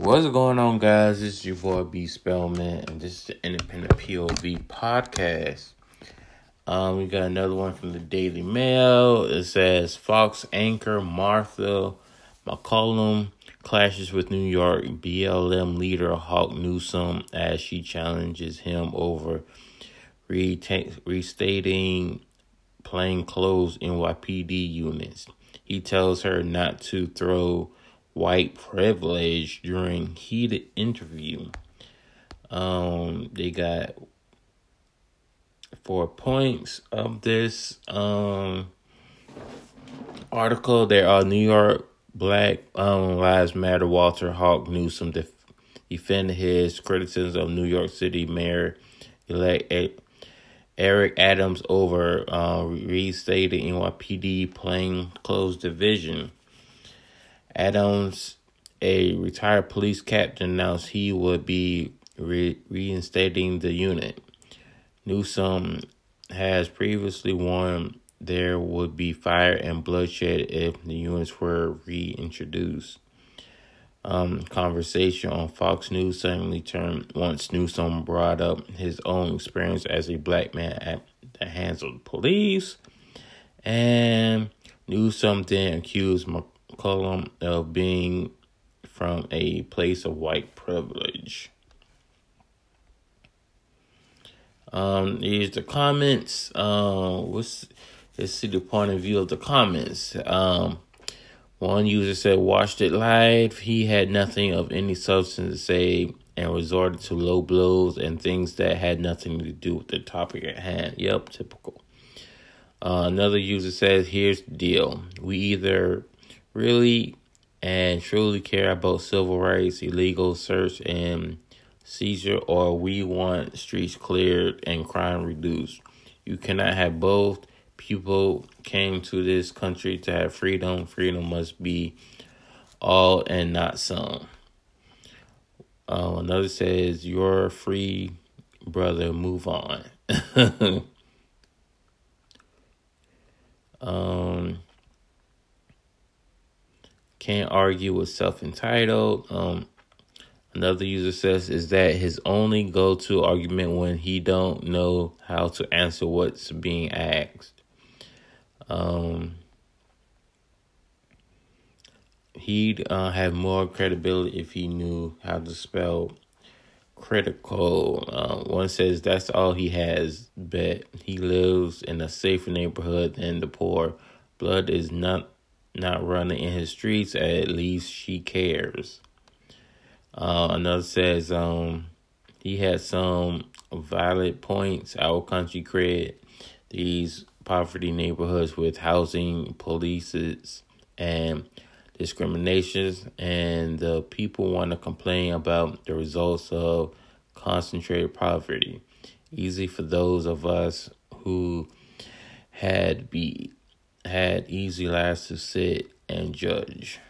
What's going on, guys? This is your boy B Spellman, and this is the Independent POV podcast. Um, we got another one from the Daily Mail. It says Fox anchor Martha MacCallum clashes with New York BLM leader Hawk Newsome as she challenges him over restating plainclothes NYPD units. He tells her not to throw white privilege during heated interview. Um, they got four points of this um article. There are New York Black um, Lives Matter. Walter Hawk Newsome def- defended his criticisms of New York City Mayor elect Eric Adams over uh, restated NYPD plain clothes division. Adams, a retired police captain, announced he would be re- reinstating the unit. Newsome has previously warned there would be fire and bloodshed if the units were reintroduced. Um, conversation on Fox News suddenly turned once Newsome brought up his own experience as a black man at the hands of the police. And Newsome then accused MacCallum of being from a place of white privilege. Um, here's the comments. Uh, what's let's see the point of view of the comments. Um, one user said, "Watched it live. He had nothing of any substance to say." And resorted to low blows and things that had nothing to do with the topic at hand. Yep, typical. Uh, another user says, Here's the deal. We either really and truly care about civil rights, illegal search and seizure, or we want streets cleared and crime reduced. You cannot have both. People came to this country to have freedom. Freedom must be all and not some. Uh, another says, You're free, brother, move on. um, can't argue with self entitled. Um, another user says is that his only go to argument when he don't know how to answer what's being asked. Um, he'd uh, have more credibility if he knew how to spell critical. Uh, one says that's all he has, but he lives in a safer neighborhood than the poor. Blood is not not running in his streets, at least she cares. Uh, another says um, he has some valid points. Our country created these poverty neighborhoods with housing, polices, and discriminations, and the people want to complain about the results of concentrated poverty. Easy for those of us who had be had easy lives to sit and judge.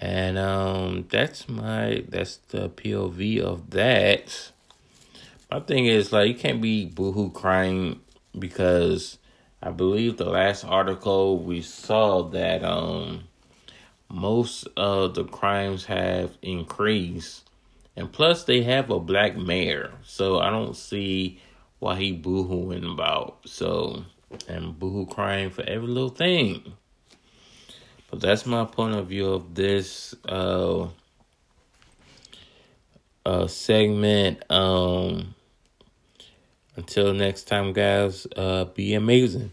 And um that's my that's the POV of that. My thing is like you can't be boohoo crying because I believe the last article we saw that um most of the crimes have increased. And plus they have a black mayor. So I don't see why he boohooing about. So and boohoo crying for every little thing. But that's my point of view of this uh, uh segment. Um until next time guys, uh be amazing.